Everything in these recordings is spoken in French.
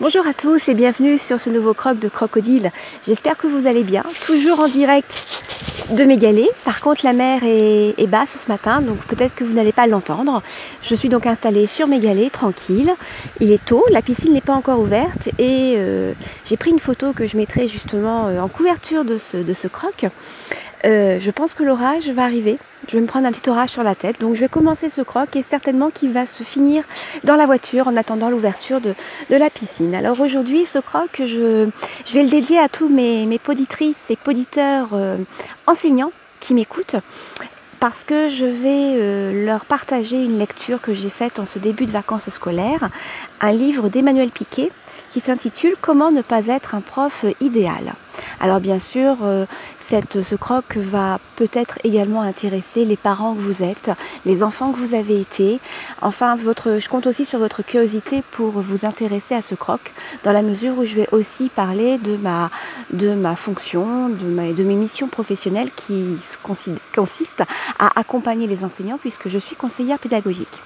Bonjour à tous et bienvenue sur ce nouveau croc de crocodile. J'espère que vous allez bien. Toujours en direct de Mégalée. Par contre, la mer est, basse ce matin, donc peut-être que vous n'allez pas l'entendre. Je suis donc installée sur Mégalée, tranquille. Il est tôt, la piscine n'est pas encore ouverte et euh, j'ai pris une photo que je mettrai justement euh, en couverture de ce, de ce croc. Euh, je pense que l'orage va arriver. Je vais me prendre un petit orage sur la tête. Donc je vais commencer ce croc et certainement qu'il va se finir dans la voiture en attendant l'ouverture de, la piscine. Alors aujourd'hui, ce croc, je, je, vais le dédier à tous mes, mes poditrices et poditeurs euh, enseignants qui m'écoutent parce que je vais euh, leur partager une lecture que j'ai faite en ce début de vacances scolaires, un livre d'Emmanuel Piquet qui s'intitule Comment ne pas être un prof idéal. Alors bien sûr, euh, cette, ce croc va peut-être également intéresser les parents que vous êtes, les enfants que vous avez été. Enfin, je compte aussi sur votre curiosité pour vous intéresser à ce croc, dans la mesure où je vais aussi parler de ma, de ma fonction, de, de mes missions professionnelles qui consistent à accompagner les enseignants puisque je suis conseillère pédagogique.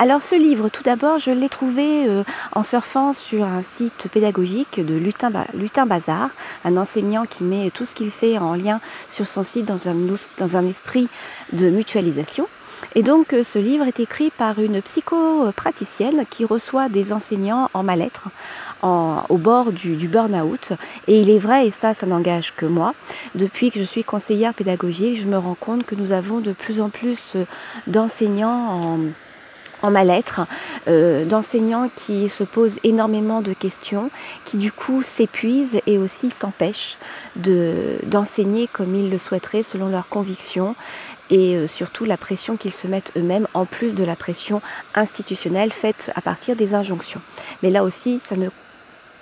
Alors ce livre, tout d'abord, je l'ai trouvé euh, en surfant sur un site pédagogique de Lutin, Bazar, un enseignant qui met tout ce qu'il fait en lien sur son site dans un, dans un esprit de mutualisation. Et donc euh, ce livre est écrit par une psychopraticienne qui reçoit des enseignants en mal-être, au bord du, du burn-out. Et il est vrai, et ça, ça n'engage que moi, depuis que je suis conseillère pédagogique, je me rends compte que nous avons de plus en plus euh, d'enseignants en en mal-être, euh, d'enseignants qui se posent énormément de questions, qui du coup s'épuisent et aussi s'empêchent de, d'enseigner comme ils le souhaiteraient selon leurs convictions et euh, surtout la pression qu'ils se mettent eux-mêmes en plus de la pression institutionnelle faite à partir des injonctions. Mais là aussi, ça ne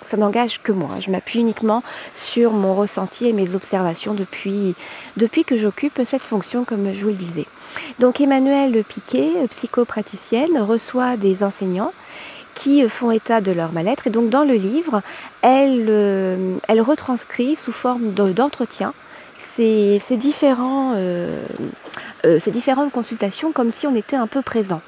ça n'engage que moi. Je m'appuie uniquement sur mon ressenti et mes observations depuis, depuis que j'occupe cette fonction, comme je vous le disais. Donc Emmanuelle Piquet, psychopraticienne, reçoit des enseignants qui font état de leur mal-être. Et donc dans le livre, elle, euh, elle retranscrit sous forme d'entretien ces, ces, différents, euh, euh, ces différentes consultations comme si on était un peu présent.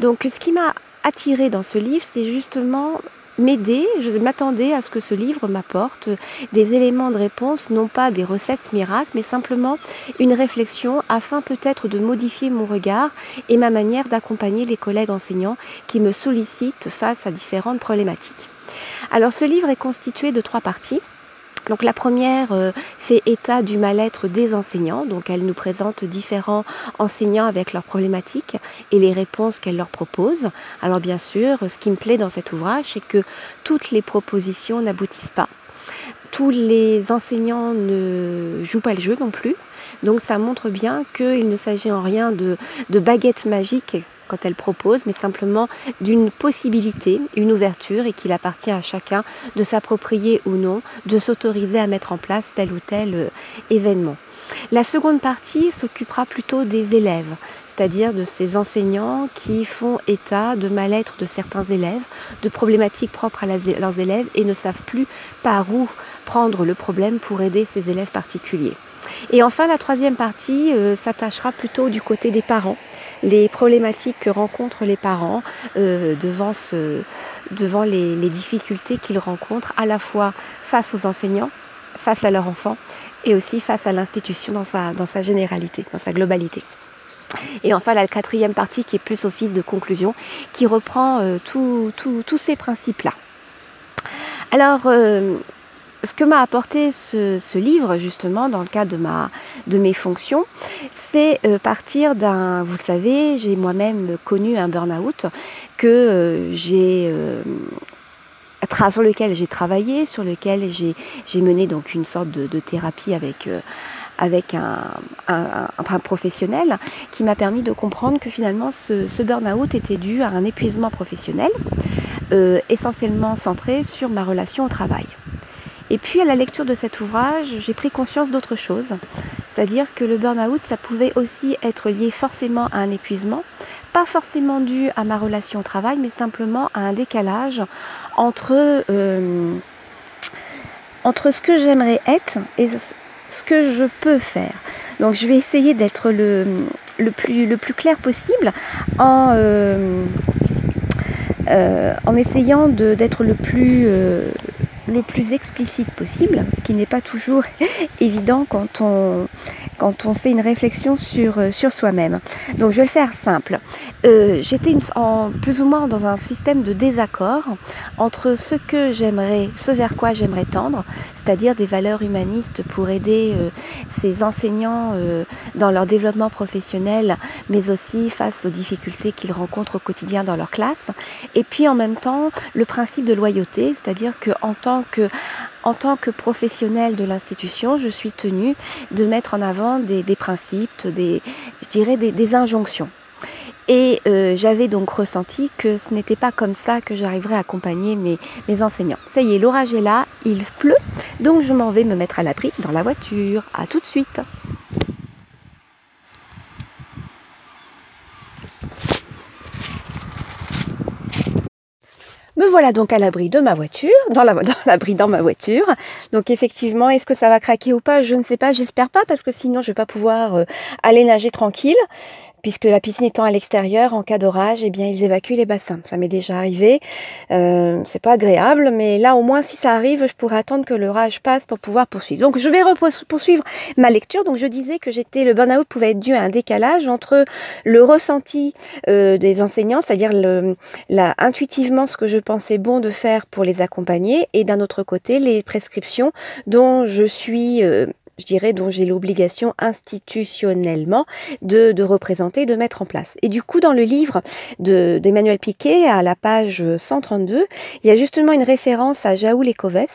Donc ce qui m'a attiré dans ce livre, c'est justement m'aider, je m'attendais à ce que ce livre m'apporte des éléments de réponse, non pas des recettes miracles, mais simplement une réflexion afin peut-être de modifier mon regard et ma manière d'accompagner les collègues enseignants qui me sollicitent face à différentes problématiques. Alors ce livre est constitué de trois parties. Donc la première euh, fait état du mal-être des enseignants, donc elle nous présente différents enseignants avec leurs problématiques et les réponses qu'elle leur propose. Alors bien sûr, ce qui me plaît dans cet ouvrage, c'est que toutes les propositions n'aboutissent pas. Tous les enseignants ne jouent pas le jeu non plus. Donc ça montre bien qu'il ne s'agit en rien de, de baguette magique quand elle propose, mais simplement d'une possibilité, une ouverture, et qu'il appartient à chacun de s'approprier ou non, de s'autoriser à mettre en place tel ou tel euh, événement. La seconde partie s'occupera plutôt des élèves, c'est-à-dire de ces enseignants qui font état de mal-être de certains élèves, de problématiques propres à leurs élèves et ne savent plus par où prendre le problème pour aider ces élèves particuliers. Et enfin, la troisième partie euh, s'attachera plutôt du côté des parents, les problématiques que rencontrent les parents euh, devant, ce, devant les, les difficultés qu'ils rencontrent à la fois face aux enseignants, face à leurs enfants et aussi face à l'institution dans sa, dans sa généralité, dans sa globalité. Et enfin la quatrième partie qui est plus office de conclusion, qui reprend euh, tous ces principes-là. Alors, euh, ce que m'a apporté ce, livre, justement, dans le cadre de, ma, de mes fonctions, c'est euh, partir d'un, vous le savez, j'ai moi-même connu un burn-out que euh, j'ai... Euh, sur lequel j'ai travaillé, sur lequel j'ai mené donc une sorte de, thérapie avec, avec un, un, un, professionnel qui m'a permis de comprendre que finalement ce, ce burn-out était dû à un épuisement professionnel, essentiellement centré sur ma relation au travail. Et puis à la lecture de cet ouvrage, j'ai pris conscience d'autre chose. C'est-à-dire que le burn-out, ça pouvait aussi être lié forcément à un épuisement, pas forcément dû à ma relation au travail, mais simplement à un décalage entre, euh, entre ce que j'aimerais être et ce que je peux faire. Donc je vais essayer d'être le, le, plus, le plus clair possible en... Euh, en essayant d'être le plus le plus explicite possible, ce qui n'est pas toujours évident quand on, quand on fait une réflexion sur, euh, sur soi-même. Donc je vais le faire simple. Euh, j'étais en, plus ou moins dans un système de désaccord entre ce que j'aimerais, ce vers quoi j'aimerais tendre, c'est-à-dire des valeurs humanistes pour aider euh, ces enseignants dans leur développement professionnel, mais aussi face aux difficultés qu'ils rencontrent au quotidien dans leur classe, et puis en même temps le principe de loyauté, c'est-à-dire qu'en tant que en tant que professionnel de l'institution, je suis tenue de mettre en avant des, principes, des, je dirais des, injonctions. Et euh, j'avais donc ressenti que ce n'était pas comme ça que j'arriverais à accompagner mes, mes enseignants. Ça y est, l'orage est là, il pleut, donc je m'en vais me mettre à l'abri dans la voiture. À tout de suite. Me voilà donc à l'abri de ma voiture, dans l'abri dans, ma voiture. Donc effectivement, est-ce que ça va craquer ou pas? Je ne sais pas, j'espère pas parce que sinon je vais pas pouvoir euh, aller nager tranquille puisque la piscine étant à l'extérieur, en cas d'orage, eh bien ils évacuent les bassins. Ça m'est déjà arrivé. Euh, c'est pas agréable, mais là au moins si ça arrive, je pourrais attendre que l'orage passe pour pouvoir poursuivre. Donc je vais poursuivre ma lecture. Donc je disais que j'étais le burn-out pouvait être dû à un décalage entre le ressenti euh, des enseignants, c'est-à-dire le, la, intuitivement ce que je pensais bon de faire pour les accompagner, et d'un autre côté les prescriptions dont je suis euh, je dirais, dont j'ai l'obligation institutionnellement de, de, représenter, de mettre en place. Et du coup, dans le livre d'Emmanuel Piquet, à la page 132, il y a justement une référence à Jaoul et Coves,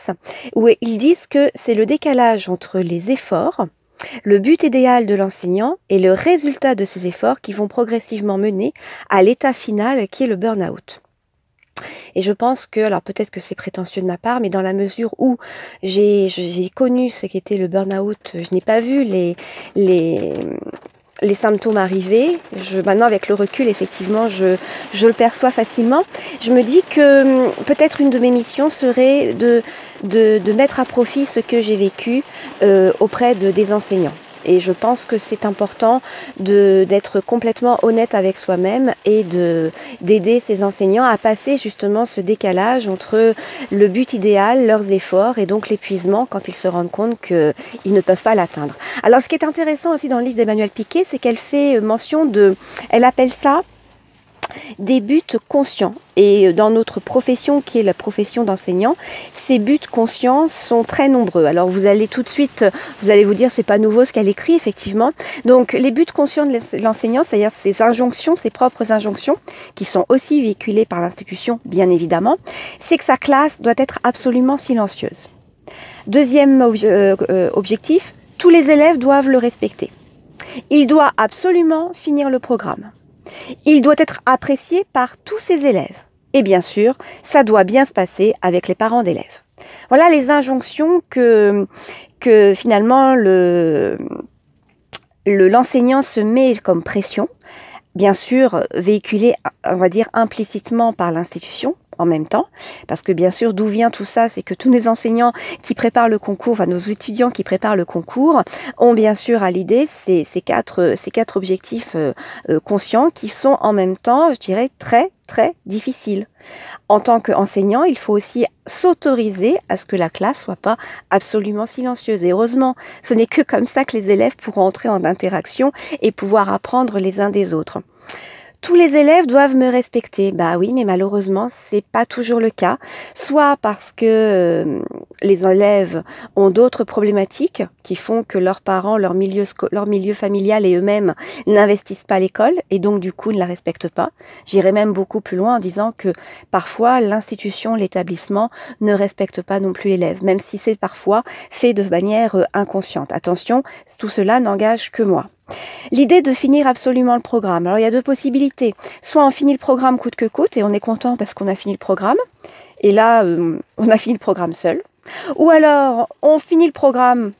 où ils disent que c'est le décalage entre les efforts, le but idéal de l'enseignant et le résultat de ces efforts qui vont progressivement mener à l'état final qui est le burn-out. Et je pense que, alors peut-être que c'est prétentieux de ma part, mais dans la mesure où j'ai connu ce qu'était le burn-out, je n'ai pas vu les, les, les symptômes arriver. Je, maintenant, avec le recul, effectivement, je, je le perçois facilement. Je me dis que peut-être une de mes missions serait de, de, de mettre à profit ce que j'ai vécu euh, auprès de, des enseignants. Et je pense que c'est important d'être complètement honnête avec soi-même et d'aider ces enseignants à passer justement ce décalage entre le but idéal, leurs efforts et donc l'épuisement quand ils se rendent compte qu'ils ne peuvent pas l'atteindre. Alors ce qui est intéressant aussi dans le livre d'Emmanuel Piquet, c'est qu'elle fait mention de, elle appelle ça des buts conscients. Et dans notre profession, qui est la profession d'enseignant, ces buts conscients sont très nombreux. Alors vous allez tout de suite, vous allez vous dire, c'est pas nouveau ce qu'elle écrit, effectivement. Donc les buts conscients de l'enseignant, c'est-à-dire ces injonctions, ses propres injonctions, qui sont aussi véhiculées par l'institution, bien évidemment, c'est que sa classe doit être absolument silencieuse. Deuxième euh, objectif, tous les élèves doivent le respecter. Il doit absolument finir le programme. Il doit être apprécié par tous ses élèves. Et bien sûr, ça doit bien se passer avec les parents d'élèves. Voilà les injonctions que, que finalement le, l'enseignant se met comme pression, bien sûr véhiculée, on va dire, implicitement par l'institution, en même temps. Parce que bien sûr, d'où vient tout ça C'est que tous les enseignants qui préparent le concours, enfin nos étudiants qui préparent le concours, ont bien sûr à l'idée ces, quatre, ces quatre objectifs euh, euh, conscients qui sont en même temps, je dirais, très très difficiles. En tant qu'enseignant, il faut aussi s'autoriser à ce que la classe soit pas absolument silencieuse. Et heureusement, ce n'est que comme ça que les élèves pourront entrer en interaction et pouvoir apprendre les uns des autres. Tous les élèves doivent me respecter. Bah oui, mais malheureusement, c'est pas toujours le cas. Soit parce que euh, les élèves ont d'autres problématiques qui font que leurs parents, leur milieu, familial et eux-mêmes n'investissent pas l'école et donc du coup ne la respectent pas. J'irai même beaucoup plus loin en disant que parfois l'institution, l'établissement ne respecte pas non plus l'élève, même si c'est parfois fait de manière euh, inconsciente. Attention, tout cela n'engage que moi. L'idée de finir absolument le programme. Alors il y a deux possibilités. Soit on finit le programme coûte que coûte et on est content parce qu'on a fini le programme. Et là, euh, on a fini le programme seul. Ou alors on finit le programme.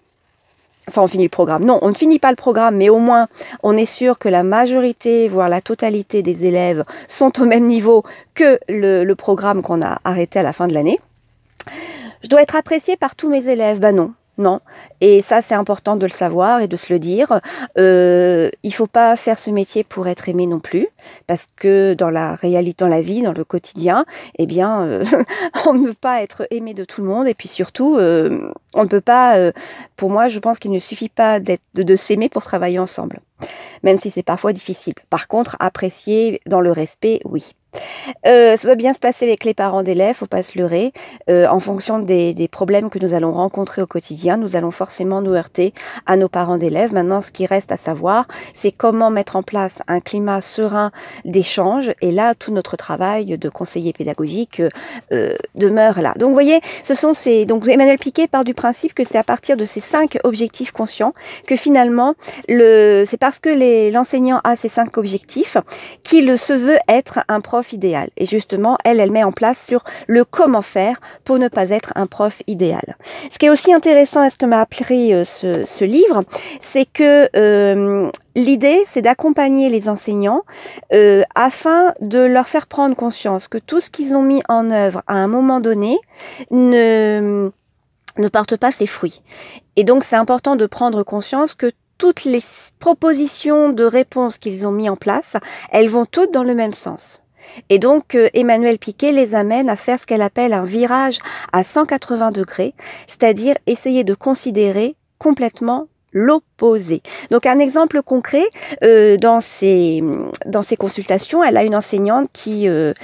Enfin, on finit le programme. Non, on ne finit pas le programme, mais au moins, on est sûr que la majorité, voire la totalité des élèves sont au même niveau que le, programme qu'on a arrêté à la fin de l'année. Je dois être apprécié par tous mes élèves. Ben non, Non. Et ça, c'est important de le savoir et de se le dire. Euh, il faut pas faire ce métier pour être aimé non plus, parce que dans la réalité, dans la vie, dans le quotidien, eh bien, euh, on ne peut pas être aimé de tout le monde. Et puis surtout, euh, on ne peut pas. Euh, pour moi, je pense qu'il ne suffit pas de, de s'aimer pour travailler ensemble, même si c'est parfois difficile. Par contre, apprécier dans le respect, oui. Euh, ça doit bien se passer avec les parents d'élèves, faut pas se leurrer. Euh, en fonction des, des, problèmes que nous allons rencontrer au quotidien, nous allons forcément nous heurter à nos parents d'élèves. Maintenant, ce qui reste à savoir, c'est comment mettre en place un climat serein d'échange. Et là, tout notre travail de conseiller pédagogique euh, demeure là. Donc, vous voyez, ce sont ces. Donc, Emmanuel Piquet part du principe que c'est à partir de ces cinq objectifs conscients que finalement, le, c'est parce que l'enseignant a ces cinq objectifs qu'il se veut être un prof idéal. Et justement, elle, elle met en place sur le comment faire pour ne pas être un prof idéal. Ce qui est aussi intéressant et ce que m'a appris euh, ce, livre, c'est que euh, l'idée, c'est d'accompagner les enseignants euh, afin de leur faire prendre conscience que tout ce qu'ils ont mis en œuvre à un moment donné ne ne porte pas ses fruits. Et donc c'est important de prendre conscience que toutes les propositions de réponses qu'ils ont mis en place, elles vont toutes dans le même sens. Et donc, euh, Emmanuel Piquet les amène à faire ce qu'elle appelle un virage à 180 degrés, c'est-à-dire essayer de considérer complètement l'opposé. Donc un exemple concret euh, dans ses dans ses consultations, elle a une enseignante qui euh,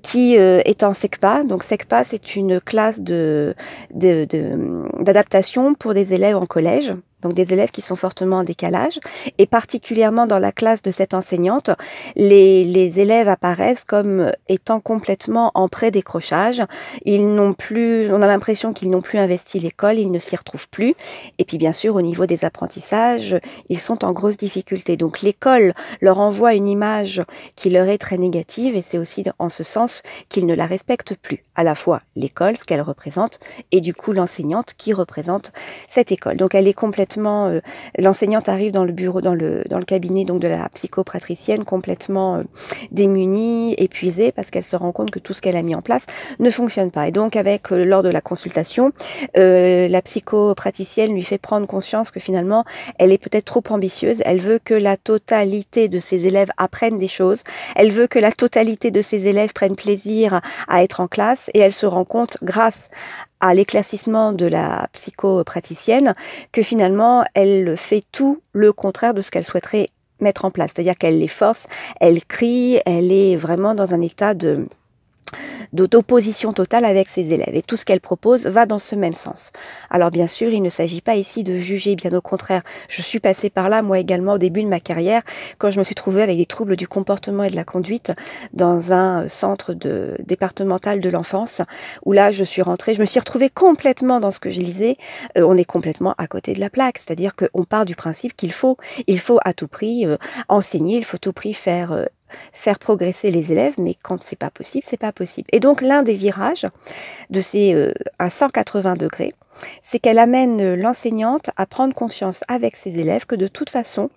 qui est en SECPA. Donc SECPA c'est une classe de d'adaptation pour des élèves en collège donc des élèves qui sont fortement en décalage. Et particulièrement dans la classe de cette enseignante, les, les élèves apparaissent comme étant complètement en pré-décrochage. Ils n'ont plus, on a l'impression qu'ils n'ont plus investi l'école, ils ne s'y retrouvent plus. Et puis bien sûr, au niveau des apprentissages, ils sont en grosse difficulté. Donc l'école leur envoie une image qui leur est très négative et c'est aussi en ce sens qu'ils ne la respectent plus. À la fois l'école, ce qu'elle représente, et du coup l'enseignante qui représente cette école. Donc elle est complètement euh, l'enseignante arrive dans le bureau, dans le, dans le cabinet donc de la psychopratricienne complètement euh, démunie, épuisée, parce qu'elle se rend compte que tout ce qu'elle a mis en place ne fonctionne pas. Et donc, avec euh, lors de la consultation, la psychopraticienne lui fait prendre conscience que finalement, elle est peut-être trop ambitieuse. Elle veut que la totalité de ses élèves apprennent des choses. Elle veut que la totalité de ses élèves prennent plaisir à être en classe. Et elle se rend compte, grâce à l'éclaircissement de la psychopraticienne que finalement elle fait tout le contraire de ce qu'elle souhaiterait mettre en place. C'est-à-dire qu'elle les force, elle crie, elle est vraiment dans un état de d'opposition totale avec ses élèves. Et tout ce qu'elle propose va dans ce même sens. Alors bien sûr, il ne s'agit pas ici de juger, bien au contraire. Je suis passée par là, moi également, au début de ma carrière, quand je me suis trouvée avec des troubles du comportement et de la conduite dans un centre de, départemental de l'enfance, où là, je suis rentrée, je me suis retrouvée complètement dans ce que je lisais. Euh, on est complètement à côté de la plaque. C'est-à-dire qu'on part du principe qu'il faut, il faut à tout prix euh, enseigner, il faut à tout prix faire euh, faire progresser les élèves, mais quand c'est pas possible, c'est pas possible. Et donc l'un des virages de ces euh, à 180 degrés, c'est qu'elle amène l'enseignante à prendre conscience avec ses élèves que de toute façon,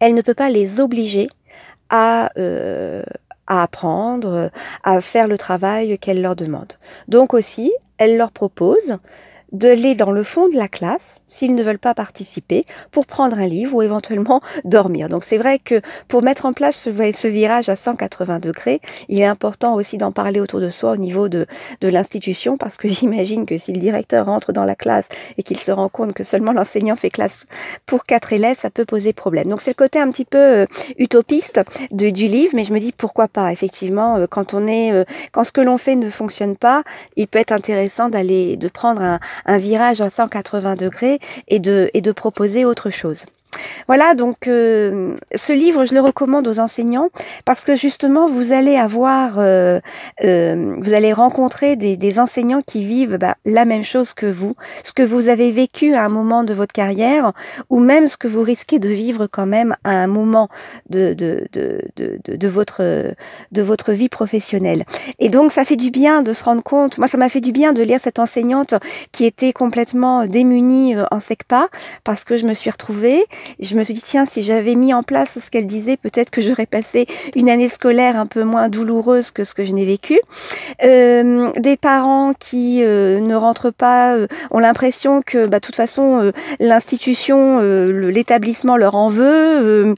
elle ne peut pas les obliger à euh, à apprendre, à faire le travail qu'elle leur demande. Donc aussi, elle leur propose de les dans le fond de la classe s'ils ne veulent pas participer pour prendre un livre ou éventuellement dormir. Donc c'est vrai que pour mettre en place ce, virage à 180 degrés, il est important aussi d'en parler autour de soi au niveau de, de l'institution parce que j'imagine que si le directeur rentre dans la classe et qu'il se rend compte que seulement l'enseignant fait classe pour quatre élèves, ça peut poser problème. Donc c'est le côté un petit peu euh, utopiste du livre, mais je me dis pourquoi pas. Effectivement, euh, quand on est, euh, quand ce que l'on fait ne fonctionne pas, il peut être intéressant d'aller, de prendre un, un virage à 180 degrés et de, et de proposer autre chose. Voilà, donc euh, ce livre, je le recommande aux enseignants parce que justement, vous allez avoir, euh, euh, vous allez rencontrer des, enseignants qui vivent bah, la même chose que vous, ce que vous avez vécu à un moment de votre carrière, ou même ce que vous risquez de vivre quand même à un moment de, de, de, de, de votre, de votre vie professionnelle. Et donc, ça fait du bien de se rendre compte, moi, ça m'a fait du bien de lire cette enseignante qui était complètement démunie en SECPA parce que je me suis retrouvée je me suis dit, tiens, si j'avais mis en place ce qu'elle disait, peut-être que j'aurais passé une année scolaire un peu moins douloureuse que ce que je n'ai vécu. Euh, des parents qui euh, ne rentrent pas, euh, ont l'impression que, bah, de toute façon, l'institution, l'établissement leur en veut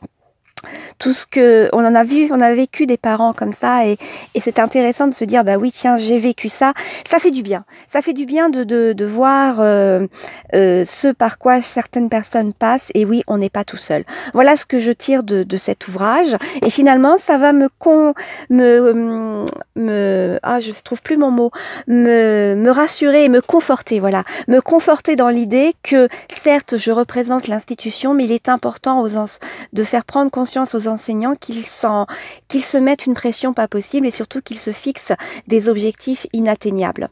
tout ce que on en a vu, on a vécu des parents comme ça et, et c'est intéressant de se dire bah oui tiens j'ai vécu ça, ça fait du bien, ça fait du bien de, de, de voir euh, euh, ce par quoi certaines personnes passent et oui on n'est pas tout seul. Voilà ce que je tire de, de cet ouvrage et finalement ça va me con, me me ah je trouve plus mon mot me me rassurer et me conforter voilà. Me conforter dans l'idée que certes je représente l'institution mais il est important aux de faire prendre conscience aux enseignants qu'ils qu'ils se mettent une pression pas possible et surtout qu'ils se fixent des objectifs inatteignables.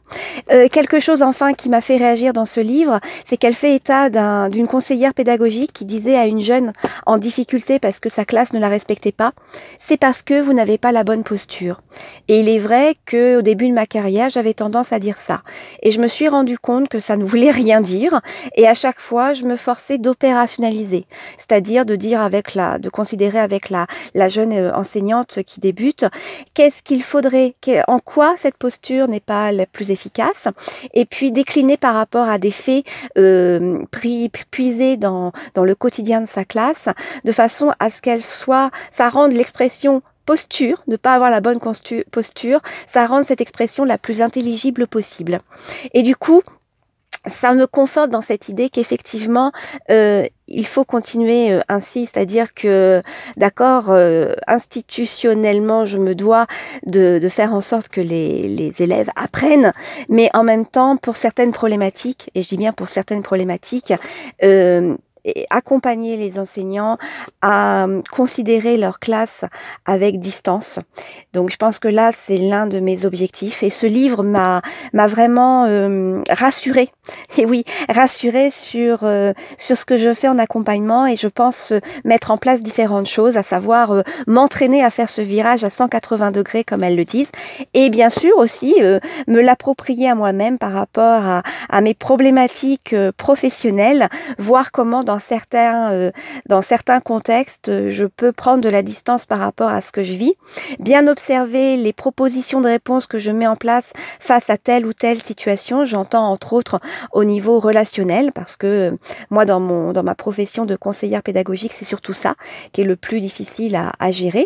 Euh, quelque chose enfin qui m'a fait réagir dans ce livre, c'est qu'elle fait état d'une conseillère pédagogique qui disait à une jeune en difficulté parce que sa classe ne la respectait pas, c'est parce que vous n'avez pas la bonne posture. Et il est vrai que au début de ma carrière, j'avais tendance à dire ça. Et je me suis rendu compte que ça ne voulait rien dire. Et à chaque fois, je me forçais d'opérationnaliser, c'est-à-dire de dire avec la, de considérer avec la, jeune euh, enseignante qui débute, qu'est-ce qu'il faudrait, en quoi cette posture n'est pas la plus efficace, et puis décliner par rapport à des faits euh, pris, puisés dans, dans le quotidien de sa classe, de façon à ce qu'elle soit, ça rende l'expression posture, ne pas avoir la bonne posture, ça rend cette expression la plus intelligible possible. Et du coup, ça me conforte dans cette idée qu'effectivement, euh, il faut continuer euh, ainsi, c'est-à-dire que, d'accord, euh, institutionnellement, je me dois de, de, faire en sorte que les, les, élèves apprennent, mais en même temps, pour certaines problématiques, et je dis bien pour certaines problématiques, euh, accompagner les enseignants à euh, considérer leur classe avec distance. Donc je pense que là c'est l'un de mes objectifs et ce livre m'a vraiment euh, rassuré. Et oui, rassuré sur euh, sur ce que je fais en accompagnement et je pense mettre en place différentes choses, à savoir m'entraîner à faire ce virage à 180 degrés comme elles le disent et bien sûr aussi me l'approprier à moi-même par rapport à, à mes problématiques professionnelles, voir comment dans certains, euh, dans certains contextes, euh, je peux prendre de la distance par rapport à ce que je vis, bien observer les propositions de réponse que je mets en place face à telle ou telle situation. J'entends entre autres au niveau relationnel, parce que euh, moi, dans, mon, dans ma profession de conseillère pédagogique, c'est surtout ça qui est le plus difficile à, à gérer.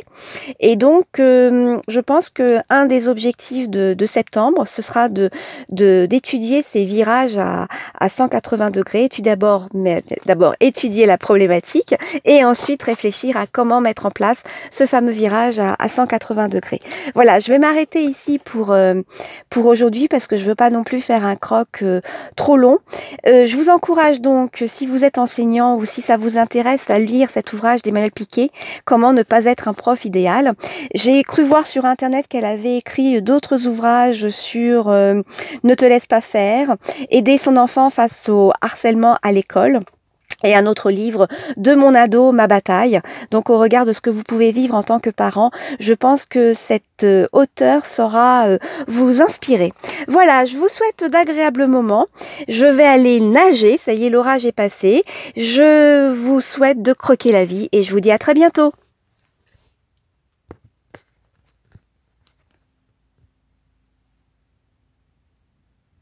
Et donc, je pense que un des objectifs de, de septembre, ce sera de d'étudier ces virages à, à 180 degrés. Tu d'abord, mais d'abord étudier la problématique et ensuite réfléchir à comment mettre en place ce fameux virage à, 180 degrés. Voilà, je vais m'arrêter ici pour, euh, pour aujourd'hui parce que je veux pas non plus faire un croc euh, trop long. Euh, je vous encourage donc, si vous êtes enseignant ou si ça vous intéresse, à lire cet ouvrage d'Emmanuel Piquet, Comment ne pas être un prof idéal. J'ai cru voir sur Internet qu'elle avait écrit d'autres ouvrages sur Ne te laisse pas faire, aider son enfant face au harcèlement à l'école et un autre livre de mon ado, ma bataille. Donc au regard de ce que vous pouvez vivre en tant que parent, je pense que cette euh, auteur saura euh, vous inspirer. Voilà, je vous souhaite d'agréables moments. Je vais aller nager, ça y est, l'orage est passé. Je vous souhaite de croquer la vie et je vous dis à très bientôt.